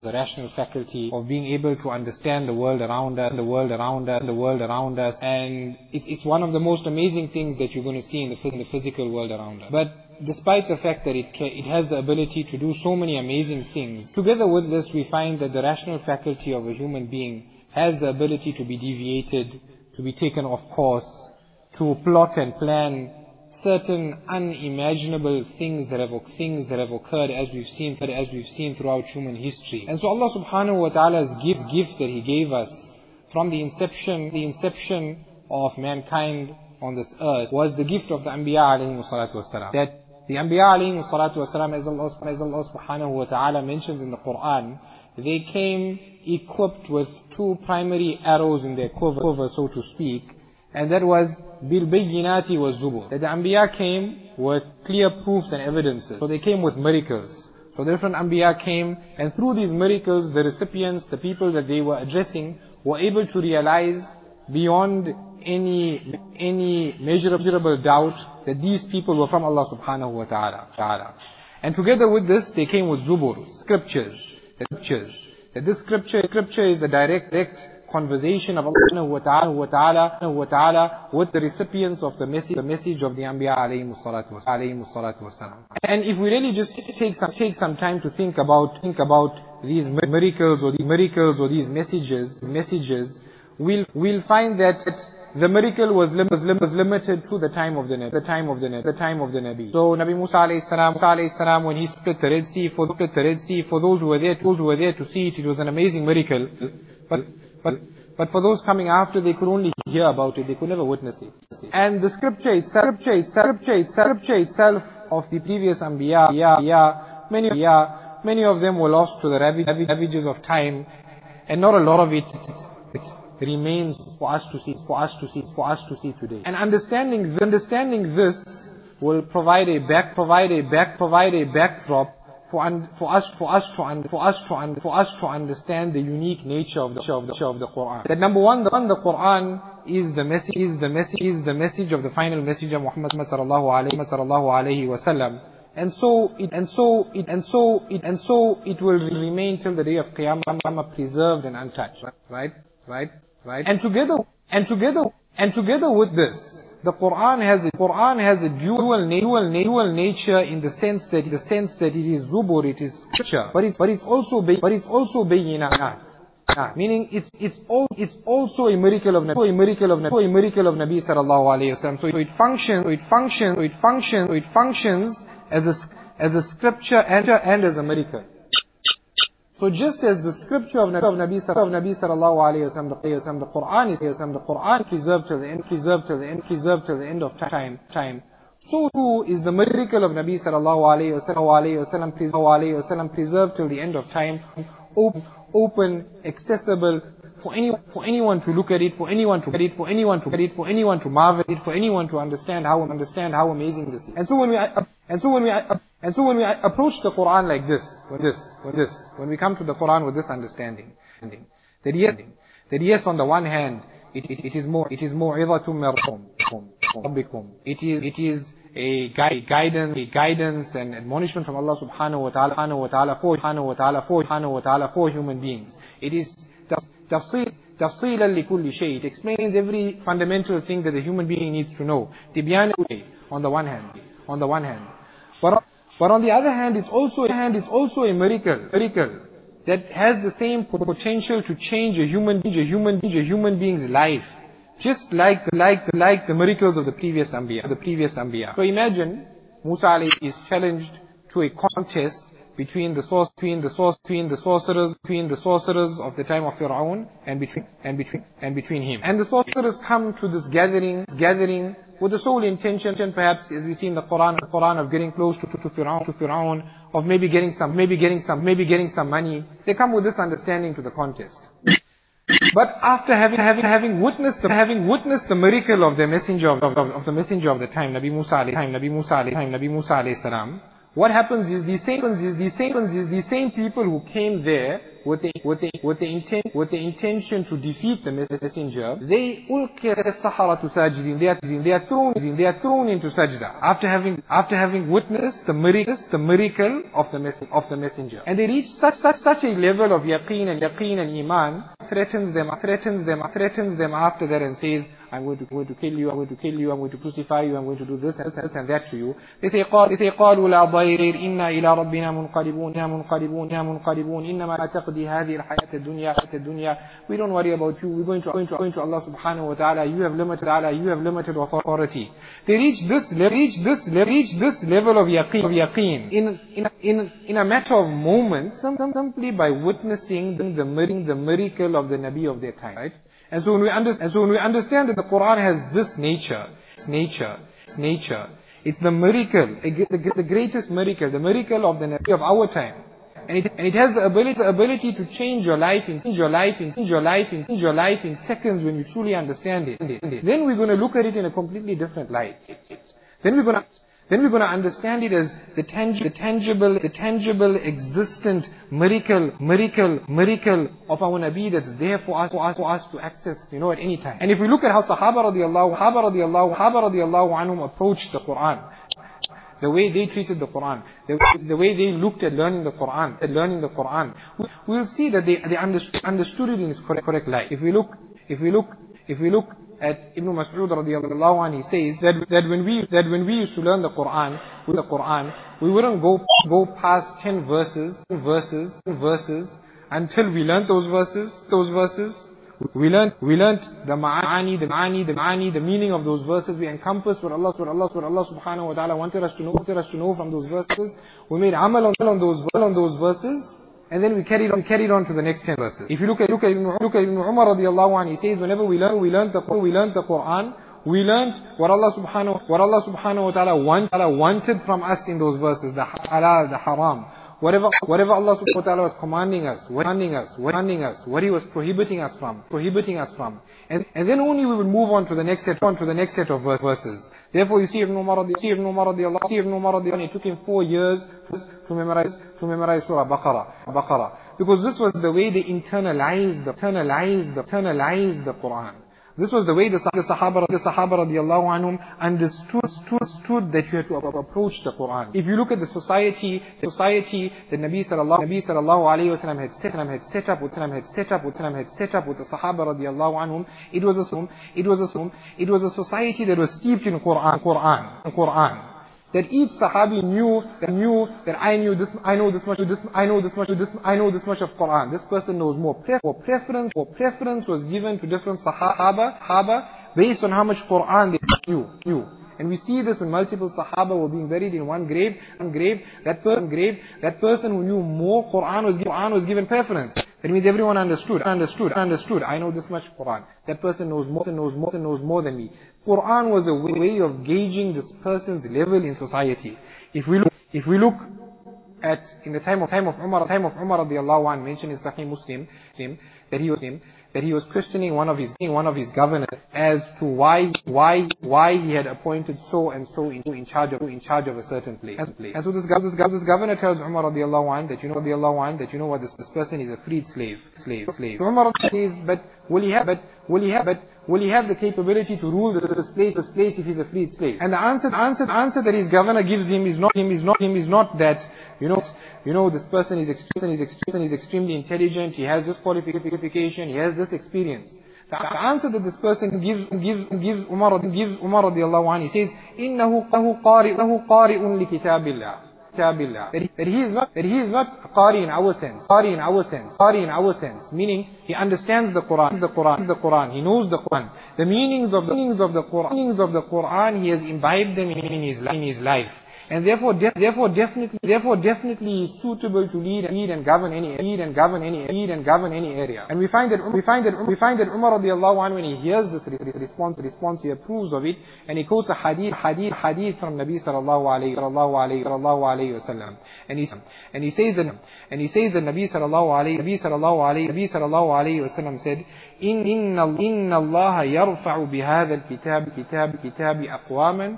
the rational faculty of being able to understand the world around us, the world around us, the world around us. And it's, it's one of the most amazing things that you're going to see in the, in the physical world around us. But despite the fact that it, it has the ability to do so many amazing things, together with this we find that the rational faculty of a human being has the ability to be deviated, to be taken off course, to plot and plan certain unimaginable things that have things that have occurred as we've seen as we've seen throughout human history. And so Allah subhanahu wa ta'ala's gift gift that He gave us from the inception the inception of mankind on this earth was the gift of the Anbiya alayhi salatu wasalam. That the Anbiya alayhi salatu wasalam as Allah, as Allah subhanahu wa ta'ala mentions in the Quran, they came equipped with two primary arrows in their quiver, so to speak, and that was bilbayinati was zubur. That the Anbiya came with clear proofs and evidences. So they came with miracles. So different Anbiya came, and through these miracles, the recipients, the people that they were addressing, were able to realize beyond any any measurable doubt that these people were from Allah subhanahu wa ta'ala. And together with this, they came with zubur, scriptures, scriptures. That this scripture, scripture is the direct, direct conversation of Allah wa ta'ala, wa ta'ala, wa ta'ala with the recipients of the message, the message of the Anbiya alayhi salatu wasalam. And if we really just take some, take some time to think about, think about these miracles or these miracles or these messages, messages, we'll, we'll find that the miracle was, lim was, lim was limited to the time of the Nabi, the time of the Nabi, the time of the Nabi. So Nabi Musa alayhi salam, Musa alayhi salam, when he split the Red Sea, for split the Red Sea, for those who were there, those who were there to see it, it was an amazing miracle. But but, but for those coming after, they could only hear about it, they could never witness it. And the scripture itself, scripture itself, scripture itself, of the previous Anbiya, many, many of them were lost to the ravages of time, and not a lot of it, it remains for us to see, for us to see, for us to see today. And understanding, understanding this will provide a back, provide a back, provide a backdrop for, us to understand the unique nature of the of the, of the Quran. That number one, the, the Quran is the message is the message is the message of the final messenger Muhammad sallallahu alaihi wasallam. And so it and so it and so it and so it will remain till the day of Qiyamah preserved and untouched. Right? Right? Right? And together and together and together with this, the Quran has a Quran has a dual, dual, dual nature in the sense that the sense that it is zubur, it is scripture, but it's but it's also but it's also bayinat. Meaning it's it's all it's also a miracle of Nabi, a miracle of Nabi, a miracle of Nabi sallallahu alayhi wasallam. So it functions, so it functions, so it functions, so it functions as a as a scripture and, and as a miracle. So just as the scripture of Nabi, of Nabi, sallallahu alayhi wasallam, the Quran is the Quran preserved till the end, preserved till the end, preserved till the end of time, time. So too is the miracle of Nabi sallallahu alayhi wasallam, preserved till the end of time, open, open, accessible for any for anyone to look at it, for anyone to get it, for anyone to get it, for anyone to marvel at it, for anyone to understand how understand how amazing this is. And so when we and so when we and so when we approach the Quran like this, with this, with this, when we come to the Quran with this understanding, that yes, that yes, on the one hand, it, it, it is more, it is more It is, it is a guide, guidance, a guidance and admonishment from Allah subhanahu wa ta'ala, subhanahu wa ta'ala for, subhanahu wa ta'ala for, subhanahu wa ta'ala for human beings. It is tafsil, تفصيلا لكل شيء. It explains every fundamental thing that the human being needs to know. Tibyan on the one hand, on the one hand. But but on the other hand, it's also a hand, it's also a miracle, miracle that has the same potential to change a human, a human, a human being's life, just like the, like the, like the miracles of the previous Anbiya, the previous Anbiya. So imagine Musa alayhi is challenged to a contest between the source, between the source, between the sorcerers, between the sorcerers of the time of Fir'aun and between, and between, and between him. And the sorcerers come to this gathering, gathering with the sole intention, perhaps, as we see in the Quran, the Quran of getting close to, to, to Fir'aun, to Fir'aun, of maybe getting some, maybe getting some, maybe getting some money. They come with this understanding to the contest. But after having, having, having witnessed the, having witnessed the miracle of the messenger of, of, of the messenger of the time, Nabi Musa alayhi time, Nabi Musa alayhi time, Nabi Musa alayhi salam, what happens is these same, is these same, is these same people who came there with the, with the, with the intent, with the intention to defeat the messenger, they ulqi as-saharatu sajidin. They are, they are thrown, they are thrown into sajda after having, after having witnessed the miracle, the miracle of the message, of the messenger. And they reach such, such, such a level of yaqeen and yaqeen and iman, threatens them, threatens them, threatens them after that and says, I'm going to, going to kill you, I'm going to kill you, I'm going to crucify you, I'm going to do this and this and, this and that to you. They say, قال, they say, قالوا لا ضير إنا إلى ربنا منقلبون إنا منقلبون إنا منقلبون إنما تقضي هذه الحياة الدنيا حياة الدنيا We don't worry about you, we're going to, going to, going to Allah subhanahu wa ta'ala, you have limited Allah, you have limited authority. They reach this, reach this, reach this level of yaqeen, of yaqeen in, in, in, in a matter of moments, simply by witnessing the, the, the miracle of the Nabi of their time, right? And so when we understand, and so when we understand that the Quran has this nature, its nature, its nature, it's the miracle, the, greatest miracle, the miracle of the Nabi of our time. And it, and it has the ability, the ability to change your life, in, change your life, in, change your life, in, change your life in seconds when you truly understand it. Then we're going to look at it in a completely different light. Then we're going to then we're going to understand it as the, tangi- the tangible, the tangible, existent miracle, miracle, miracle of our Nabi that's there for us, for us, for us to access, you know, at any time. And if we look at how Sahaba radiallahu, Sahaba radiallahu, Sahaba radiallahu anhum approached the Quran, the way they treated the Quran, the, the, way they looked at learning the Quran, at learning the Quran, we'll see that they, they understood, understood it in its correct, correct light. If we look, if we look, if we look at Ibn Mas'ud radiallahu anh, he says that, that when we, that when we used to learn the Quran, with the Quran, we wouldn't go, go past 10 verses, verses, verses, until we learned those verses, those verses. We learned, we learned the ma'ani, the ma'ani, the ma'ani, the meaning of those verses. We encompassed what Allah, what Allah, what Allah subhanahu wa ta'ala wanted us to know, wanted us to know from those verses. We made amal on, on those, on those verses. And then we carried on, we carried on to the next ten verses. If you look at, look at, look at Ibn Umar radiallahu anhu, he says, whenever we learn, we learn the, we learn the Quran, we learned what Allah subhanahu, what Allah subhanahu wa ta'ala want, wanted from us in those verses, the halal, the haram. Whatever, whatever Allah subhanahu wa ta'ala was commanding us, commanding us, commanding us, what He was prohibiting us from, prohibiting us from. And, and then only we will move on to the next set, on to the next set of verses. Therefore you see Ibn Umar, see Ibn Umar radiallahu, see Ibn Umar radiallahu, it took him four years to, to memorize, to memorize Surah Baqarah, Baqarah. Because this was the way they internalized, internalized, internalized the Quran. This was the way the, the Sahaba, the Sahaba radiallahu anhum understood, understood that you had to approach the Quran. If you look at the society, the society that Nabi sallallahu, Nabi sallallahu alayhi wasallam had set, had set up, had set up, had set up with the Sahaba radiallahu anhum, it was a, it was a, it was a society that was steeped in Quran, Quran, Quran that each Sahabi knew that knew that I knew this, I know this much, this, I know this much, this, I know this much of Quran. This person knows more. Pre- or preference, or preference was given to different Sahaba, Sahaba based on how much Quran they knew. knew. And we see this when multiple Sahaba were being buried in one grave, one grave, that person grave, that person who knew more Quran was, Quran was given preference. That means everyone understood, understood, understood. I know this much Quran. That person knows more, knows more, knows more than me. Quran was a way of gauging this person's level in society. If we look, if we look at in the time of time of Umar, time of Umar radiallahu anh, mentioned in Sahih Muslim, that he was that he was questioning one of his one of his governors as to why why why he had appointed so and so in, in charge of in charge of a certain place. And so this, this, this governor tells Umar radiallahu anh that you know radiallahu anh that you know what this, this person is a freed slave slave slave. So Umar says, but will he have but will he have but will he have the capability to rule this, this place this place if he's a freed slave? And the answer the answer the answer that his governor gives him is not him is not him is not that you know you know this person is extremely is extremely is extremely intelligent. He has this qualification. He has this experience. The answer that this person gives gives gives Umar gives Umar radiallahu anhu, he says, إنه قارئ له قارئ لكتاب الله. that he, is not that he is not qari in our sense, qari in our sense, qari in our sense, meaning he understands the Quran, the Quran, the Quran, he knows the Quran, the meanings of the meanings of the Quran, meanings of the Quran, he has imbibed them in his in his life and therefore, de- therefore, definitely, therefore, definitely suitable to lead, lead and govern any, lead and govern any, lead and govern any area. And we find that, we find that, we find that Umar radiallahu anhu, when he hears this response, response, he approves of it, and he quotes a hadith, hadith, hadith from Nabi sallallahu alayhi, sallallahu alayhi, sallallahu alayhi wasallam. And he, and he says that, and he says that Nabi sallallahu alayhi, Nabi sallallahu alayhi, Nabi sallallahu alayhi wasallam said, إن إن إن الله يرفع بهذا الكتاب كتاب كتاب أقواما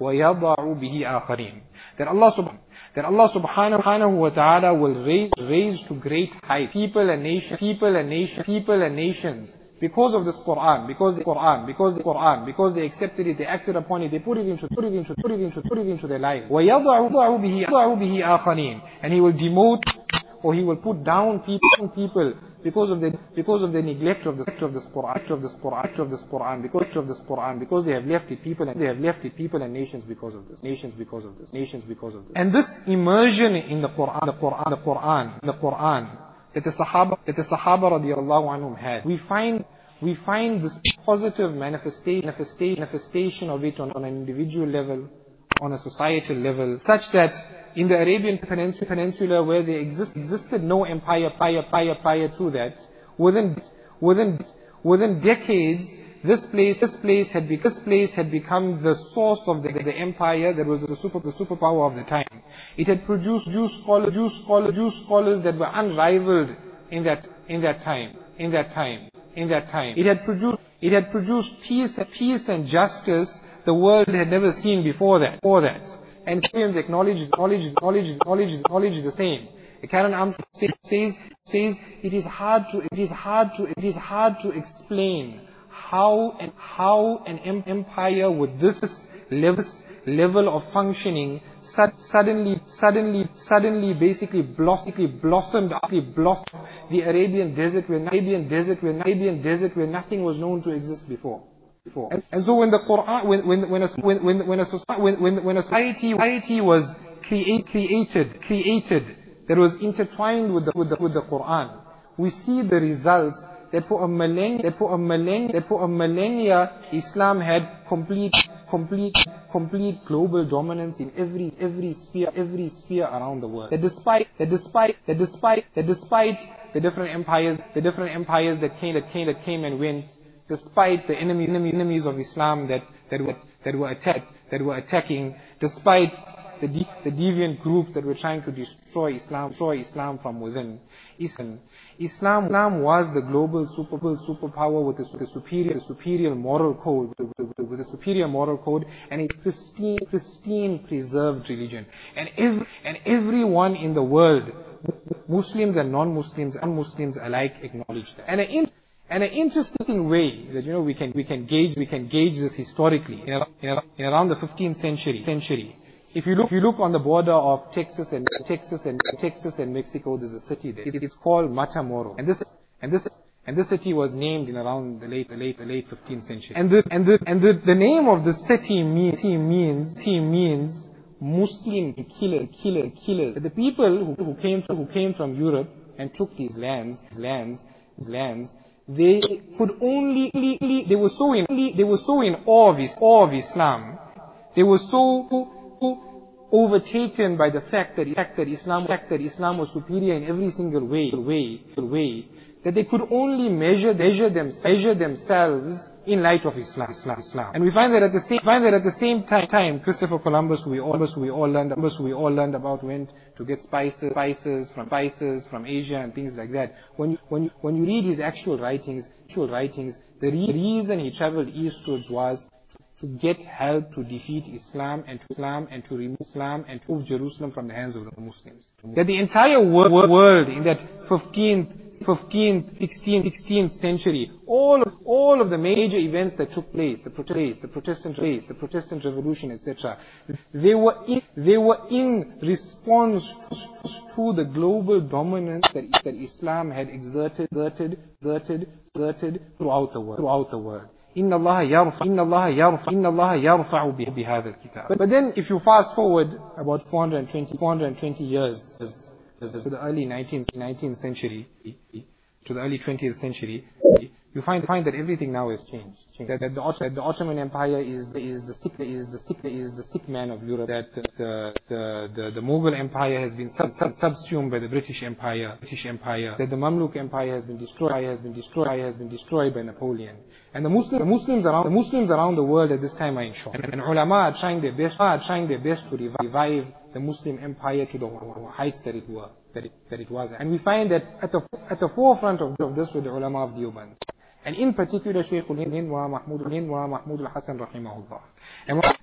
ويضع به آخرين. That Allah subhanahu that Allah subhanahu wa ta'ala will raise, raise to great height people and nations, people and nations, people and nations because of this Quran, because the Quran, because the Quran, because they accepted it, they acted upon it, they put it into, put it into, put it into, put it into their life. وَيَضَعُ بِهِ آخَرِينَ And He will demote or He will put down people, people because of the because of the neglect of the of this Quran, of this Quran, of this Quran, because of this Quran, because they have left it people and they have left it people and nations because of this, nations because of this, nations because of this. And this immersion in the Quran, the Quran, the Quran, the Quran that the Sahaba, that the Sahaba radiallahu anhum had. We find, we find this positive manifestation, manifestation, manifestation of it on, on an individual level, on a societal level, such that in the Arabian Peninsula, where there exist, existed no empire prior, prior, prior to that, within, within, within decades, this place, this place had, be, this place had become the source of the, the empire that was the super, the superpower of the time. It had produced Jew scholars, Jew scholars, Jew scholars that were unrivaled in that, in that time, in that time, in that time. It had produced, it had produced peace, peace and justice the world had never seen before that, before that. And Syrians acknowledge, acknowledge, acknowledge, acknowledge, acknowledge the same. Karen Armstrong says, says, it is hard to, it is hard to, it is hard to explain how and how an empire with this level, level of functioning suddenly, suddenly, suddenly, basically, blossomed, blossomed, blossomed the Arabian desert, where Arabian desert, where Arabian desert, where nothing was known to exist before. Before. And, and so when the Quran, when, when, when, a, when, when, a society, society was create, created, created, that was intertwined with the, with the, with the Quran, we see the results that for a millennia, that for a millennia, that for a millennia, Islam had complete, complete, complete global dominance in every, every sphere, every sphere around the world. That despite, that despite, that despite, that despite the different empires, the different empires that came, that came, that came and went, despite the enemies, of Islam that, were, attacking, despite the, de- the deviant groups that were trying to destroy Islam, from within. Islam, was the global super, superpower with the, superior, moral code, and a pristine, preserved religion. And every, and everyone in the world, Muslims and non-Muslims, and Muslims alike, acknowledge that. And an, interesting way that you know we can we can gauge we can gauge this historically in, in, in around the 15th century century if you look, if you look on the border of Texas and Texas and Texas and Mexico, there's a city there. It's called Matamoros, and this and this and this city was named in around the late the late the late 15th century. And the and the and the, the name of the city means means means Muslim killer killer killer. The people who, who came from, who came from Europe and took these lands lands lands they could only they were so in they were so in awe of, awe of Islam. They were so overtaken by the fact that, fact that Islam, fact that Islam was superior in every single way, way, way, that they could only measure, measure, them, measure themselves in light of Islam, Islam, Islam. And we find that at the same, find that at the same time, time Christopher Columbus, we all, we all learned, we all learned about, went to get spices, spices from spices from Asia and things like that. When you, when you, when you read his actual writings, actual writings, the re- reason he traveled eastwards was to get help to defeat Islam and to Islam and to remove Islam and to move Jerusalem from the hands of the Muslims. That the entire wor- world in that 15th, 15th, 16th, 16th century, all of, all of the major events that took place, the protest, the Protestant race, the Protestant revolution, etc., they were in, they were in response to, to the global dominance that, that Islam had exerted, exerted, exerted, exerted throughout the world, throughout the world. إن الله يرفع إن الله يرفع إن الله يرفع بهذا الكتاب. But, but then if you fast forward about 420 420 years to the early 19th 19th century to the early 20th century you find find that everything now has changed. changed. That, that, the, that, the, Ottoman Empire is the, is the sick is the sick is the sick man of Europe. That the the, the, the Mughal Empire has been sub, sub, subsumed by the British Empire. British Empire. That the Mamluk Empire has been destroyed. Has been destroyed. Has been destroyed by Napoleon. And the, Muslim, the Muslims around the Muslims around the world at this time are in shock. And, and ulama are trying their best are trying their best to revive the Muslim Empire to the heights that it were that it, that it was. And we find that at the at the forefront of, of this were the ulama of the Deoband. And in particular, Shaykh al-Hind wa Mahmud al-Hasan rahimahullah.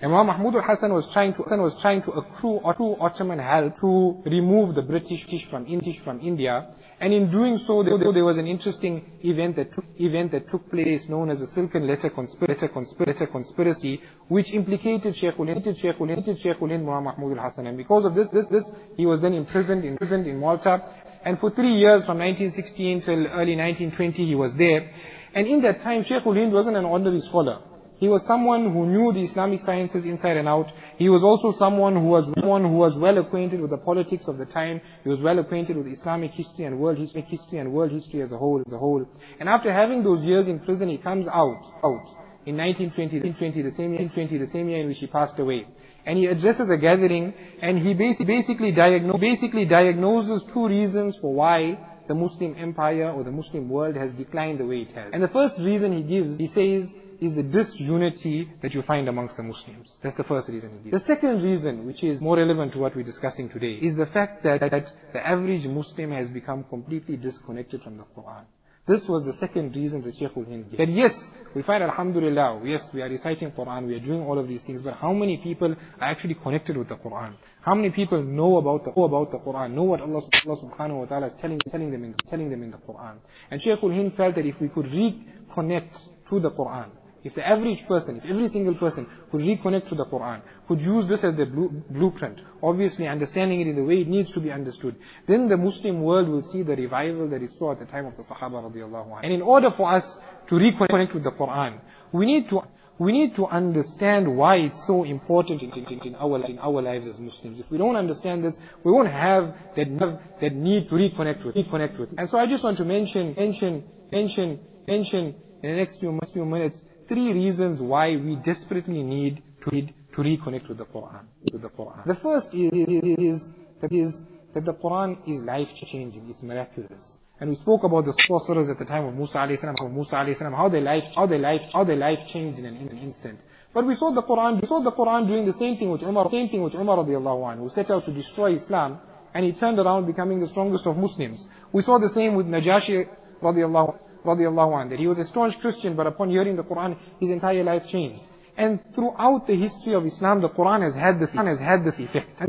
Imam Mahmud al-Hasan was trying to was trying to accrue, Ottoman help to remove the British from from India. And in doing so, there, was an interesting event that took, event that took place known as the Silken Letter Conspiracy, conspiracy, conspiracy which implicated Shaykh al-Hind, Shaykh al-Hind Mahmud al-Hasan. And because of this, this, this, he was then imprisoned, imprisoned in Malta. And for three years, from 1916 till early 1920, he was there. And in that time, Shaykh ul-Hind wasn't an ordinary scholar. He was someone who knew the Islamic sciences inside and out. He was also someone who was someone who was well acquainted with the politics of the time. He was well acquainted with Islamic history and world history, history and world history as a whole, as a whole. And after having those years in prison, he comes out, out in 1920, 1920, the same year, 20, the same year in which he passed away. And he addresses a gathering, and he basically, basically, diagnose, basically diagnoses two reasons for why the Muslim empire or the Muslim world has declined the way it has. And the first reason he gives, he says, is the disunity that you find amongst the Muslims. That's the first reason he gives. The second reason, which is more relevant to what we're discussing today, is the fact that, that the average Muslim has become completely disconnected from the Quran. This was the second reason that Shaykh al-Hind gave. That yes, we find Alhamdulillah, yes, we are reciting Quran, we are doing all of these things, but how many people are actually connected with the Quran? How many people know about the, know about the Quran, know what Allah, Allah subhanahu wa ta'ala is telling, telling, them in telling them in the Quran? And Shaykh al-Hind felt that if we could reconnect to the Quran, if the average person, if every single person could reconnect to the Quran, could use this as their blueprint, obviously understanding it in the way it needs to be understood, then the Muslim world will see the revival that it saw at the time of the Sahaba radiallahu anhu. And in order for us to reconnect with the Quran, we need to we need to understand why it's so important in, in, in, our, in our lives as Muslims. If we don't understand this, we won't have that, that need to reconnect with, reconnect with. And so I just want to mention, mention, mention, mention in the next few, few minutes three reasons why we desperately need to, to reconnect with the Quran. With the Quran. The first is, is, that is that the Quran is life-changing, it's miraculous. And we spoke about the sorcerers at the time of Musa alayhi salam, of Musa alayhi salam, how their life, how their life, how their life changed in an, in an instant. But we saw the Quran, we saw the Quran doing the same thing with Umar, same thing with Umar radiallahu anhu, who set out to destroy Islam, and he turned around becoming the strongest of Muslims. We saw the same with Najashi radiallahu radiallahu anh, that he was a staunch Christian, but upon hearing the Quran, his entire life changed. And throughout the history of Islam, the Quran has had this, has had this effect.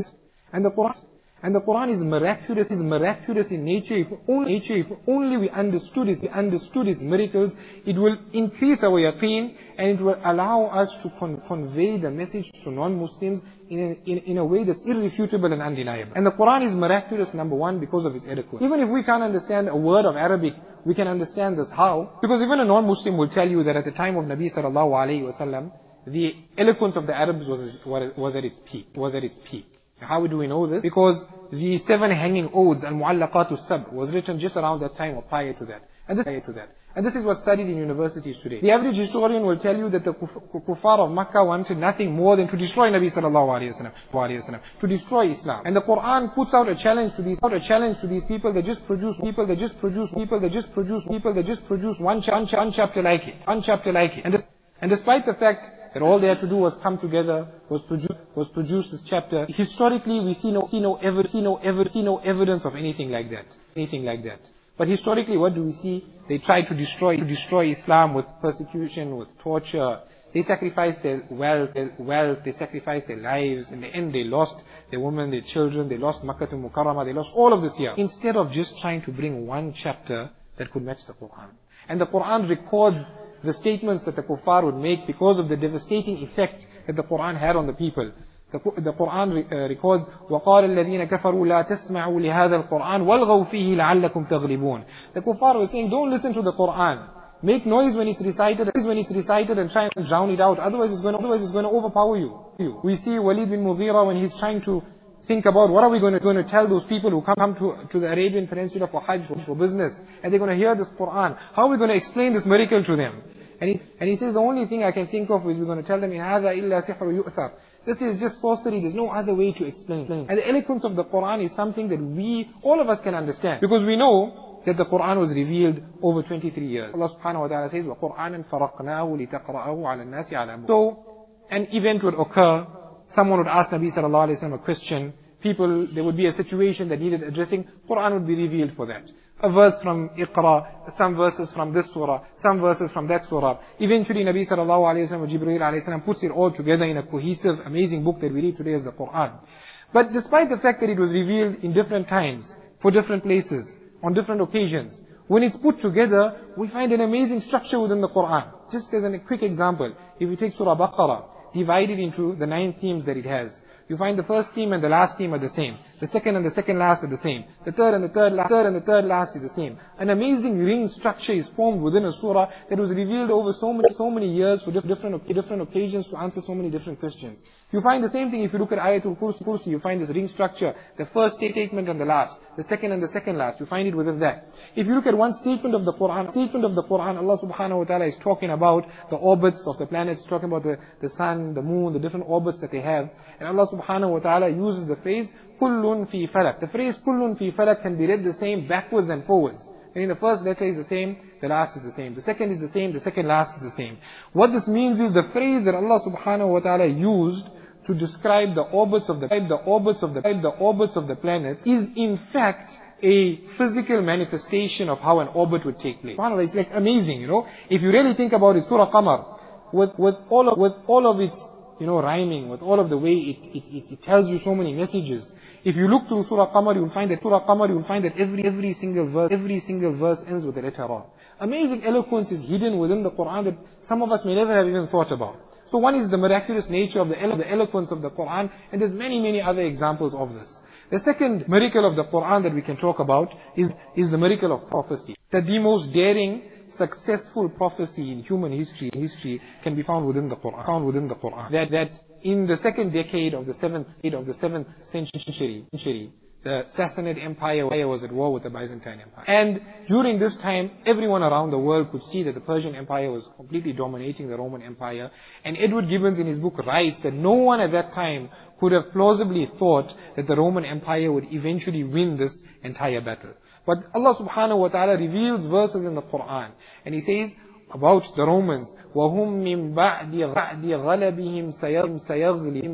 And the Quran, and the Quran is miraculous, is miraculous in nature. If only, nature, if only we understood its, we understood its miracles, it will increase our yaqeen and it will allow us to con- convey the message to non-Muslims in a, in, in a way that's irrefutable and undeniable. And the Quran is miraculous, number one, because of its eloquence. Even if we can't understand a word of Arabic, we can understand this. How? Because even a non-Muslim will tell you that at the time of Nabi sallallahu alayhi wasallam, the eloquence of the Arabs was, was at its peak. Was at its peak. How do we know this? Because the seven hanging odes, Al-Mu'allaqatu Sab, was written just around that time or prior to that. And this, prior to that. And this is what's studied in universities today. The average historian will tell you that the kuffar of Makkah wanted nothing more than to destroy Nabi sallallahu alayhi wasallam, to destroy Islam. And the Quran puts out a challenge to these, out a challenge to these people that just produce people that just produce people that just produce people that just produce one, one, one chapter like it, one chapter like it. And, and despite the fact that all they had to do was come together, was produce, was produce this chapter. Historically, we see no, see no, ever, see no, ever, see no evidence of anything like that, anything like that. But historically, what do we see? They tried to destroy, to destroy Islam with persecution, with torture. They sacrificed their wealth, their wealth, they sacrificed their lives. In the end, they lost their women, their children, they lost Makkah to Mukarramah, they lost all of this here. Instead of just trying to bring one chapter that could match the Quran. And the Quran records the statements that the kuffar would make because of the devastating effect that the Quran had on the people. The, the Quran re, uh, records, وَقَالَ الَّذِينَ كَفَرُوا لَا تَسْمَعُوا لِهَذَا الْقُرْآنِ وَالْغَوْا فِيهِ لَعَلَّكُمْ تَغْلِبُونَ The kuffar was saying, don't listen to the Quran. Make noise when it's recited, when it's recited and try and drown it out. Otherwise it's going to, otherwise it's going to overpower you. We see Walid bin Mughira when he's trying to think about what are we going to, going to tell those people who come to, to the Arabian Peninsula for Hajj, for, for business, and they're going to hear this Quran. How are we going to explain this miracle to them? And he, and he says, the only thing I can think of is we're going to tell them, in هَذَا إِلَّا سِحْرُ يُؤْثَرُ This is just sorcery, there's no other way to explain. And the eloquence of the Quran is something that we, all of us can understand. Because we know that the Quran was revealed over 23 years. Allah subhanahu wa ta'ala says, وَقُرْآنًا فَرَقْنَاهُ لِتَقْرَأَهُ عَلَى النَّاسِ عَلَى So, an event would occur, someone would ask Nabi sallallahu alayhi wa sallam a question, people, there would be a situation that needed addressing, Quran would be revealed for that. a verse from Iqra, some verses from this surah, some verses from that surah. Eventually Nabi sallallahu alayhi wa sallam, Jibreel alayhi salam puts it all together in a cohesive, amazing book that we read today as the Quran. But despite the fact that it was revealed in different times, for different places, on different occasions, when it's put together, we find an amazing structure within the Quran. Just as a quick example, if you take Surah Baqarah, divided into the nine themes that it has, you find the first theme and the last theme are the same. The second and the second last are the same. The third and the third last, third and the third last is the same. An amazing ring structure is formed within a surah that was revealed over so many, so many years for different, different occasions to answer so many different questions. You find the same thing if you look at Ayatul Kursi, you find this ring structure, the first statement and the last, the second and the second last, you find it within that. If you look at one statement of the Quran, statement of the Quran, Allah subhanahu wa ta'ala is talking about the orbits of the planets, talking about the, the sun, the moon, the different orbits that they have. And Allah subhanahu wa ta'ala uses the phrase, kullun fi falak. The phrase kullun fi falak can be read the same backwards and forwards. Meaning the first letter is the same, the last is the same. The second is the same, the second last is the same. What this means is the phrase that Allah subhanahu wa ta'ala used to describe the orbits of the, the orbits of the, the orbits of the planets is in fact a physical manifestation of how an orbit would take place. It's like amazing, you know. If you really think about it, Surah Qamar, with, with all of, with all of its, you know, rhyming, with all of the way it, it, it, it tells you so many messages. If you look through Surah Qamar, you will find that Surah Qamar, you will find that every, every single verse, every single verse ends with the letter Ra. Amazing eloquence is hidden within the Quran that some of us may never have even thought about. So one is the miraculous nature of the, elo the eloquence of the Quran, and there's many, many other examples of this. The second miracle of the Quran that we can talk about is, is the miracle of prophecy. That the most daring, successful prophecy in human history, history can be found within the Quran. Found within the Quran. That, that in the second decade of the seventh, of the seventh century, century the Sassanid Empire was at war with the Byzantine Empire. And during this time, everyone around the world could see that the Persian Empire was completely dominating the Roman Empire. And Edward Gibbons in his book writes that no one at that time could have plausibly thought that the Roman Empire would eventually win this entire battle. But Allah subhanahu wa ta'ala reveals verses in the Quran. And He says, about the Romans, وَهُمْ مِنْ بَعْدِ غَلَبِهِمْ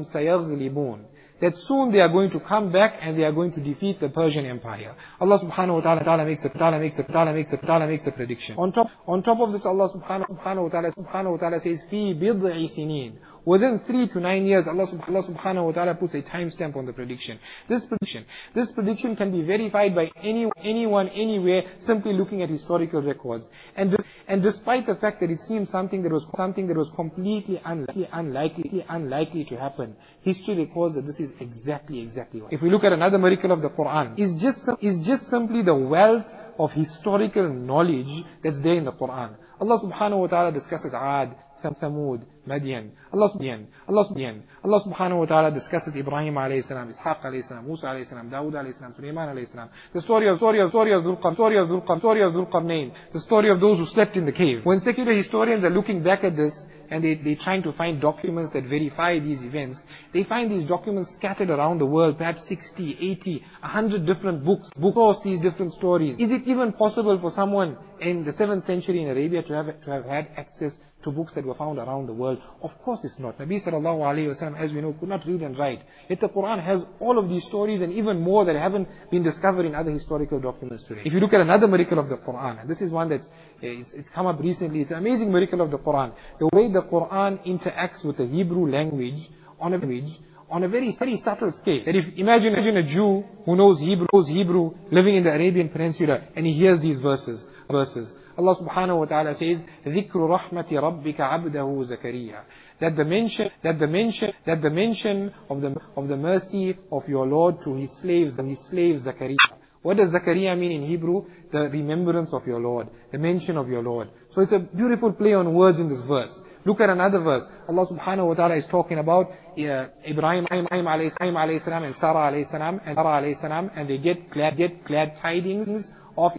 سَيَغْلِبُونَ that soon they are going to come back and they are going to defeat the Persian Empire. Allah subhanahu wa ta'ala, makes a ta'ala makes a ta'ala makes a ta'ala makes a prediction. On top on top of this Allah subhanahu, subhanahu wa ta'ala subhanahu wa ta'ala says fi bid'i sinin. Within three to nine years, Allah, subhanahu wa ta'ala puts a timestamp on the prediction. This prediction, this prediction can be verified by any, anyone, anywhere, simply looking at historical records. And, and despite the fact that it seems something that was, something that was completely unlikely, unlikely, unlikely to happen, history records that this is exactly, exactly what. If we look at another miracle of the Quran, is just, is just simply the wealth of historical knowledge that's there in the Quran. Allah subhanahu wa ta'ala discusses Ad, Thamud, Madian. Allah subhanahu Allah subhanahu Allah subhanahu wa ta'ala discusses Ibrahim alayhi salam, Ishaq alayhi salam, Musa alayhi salam, Dawood alayhi salam, Sulaiman alayhi salam. The story of story of story of Zulqarnain, story of Zulqarnain, story of Zulqarnain, the story of those who slept in the cave. When secular historians are looking back at this and they, they're trying to find documents that verify these events, they find these documents scattered around the world, perhaps 60, 80, 100 different books, books these different stories. Is it even possible for someone in the 7th century in Arabia to have, to have had access to books that were found around the world? Of course it's not. Nabi sallallahu alayhi wasallam, as we know, could not read and write. Yet the Quran has all of these stories and even more that haven't been discovered in other historical documents today. If you look at another miracle of the Quran, and this is one that's it's, it's come up recently, it's an amazing miracle of the Quran. The way the Quran interacts with the Hebrew language on a language on a very, very subtle scale. That if, imagine, imagine a Jew who knows Hebrew, knows Hebrew, living in the Arabian Peninsula, and he hears these verses, verses. Allah subhanahu wa ta'ala says, ذِكْرُ رَحْمَةِ رَبِّكَ عَبْدَهُ زَكَرِيَّا That the mention, that the mention, that the mention of the, of the mercy of your Lord to his slaves, and his slave Zakaria. What does Zakaria mean in Hebrew? The remembrance of your Lord, the mention of your Lord. So it's a beautiful play on words in this verse. Look at another verse. Allah subhanahu wa ta'ala is talking about uh, Ibrahim, Ibrahim alayhi salam and Sarah alayhi salam and Sarah alayhi salam and they get glad, get glad tidings of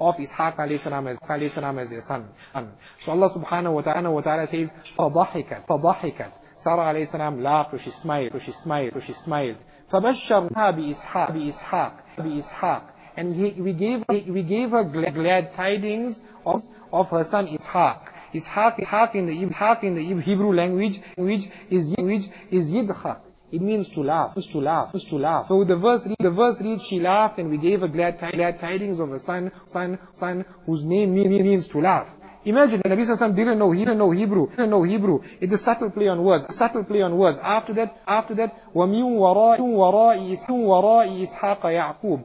of Ishaq alayhi salam as, alayhi salam as their son. So Allah subhanahu wa ta'ala, wa ta'ala says, فَضَحِكَتْ فَضَحِكَتْ Sarah alayhi salam laughed or she smiled or she smiled or she smiled. فَبَشَّرْنَا بِإِسْحَاقِ بِإِسْحَاقِ بِإِسْحَاقِ And he, we gave we gave her glad, glad tidings of, of her son Ishaq. Ishaq, Ishaq in the Ishaq in the Hebrew language, which is which is Yidchak. It means to laugh, to laugh, to laugh. So the verse, the verse reads, she laughed and we gave her glad, glad tidings of a son, son, son, whose name means to laugh. Imagine, the Nabi Sallallahu didn't know, he didn't know Hebrew, didn't know Hebrew. It's a subtle play on words, a subtle play on words. After that, after that, وَمِن وَرَاءِ وَرَاءِ وَرَاءِ إِسْحَاقَ يَعْقُوبَ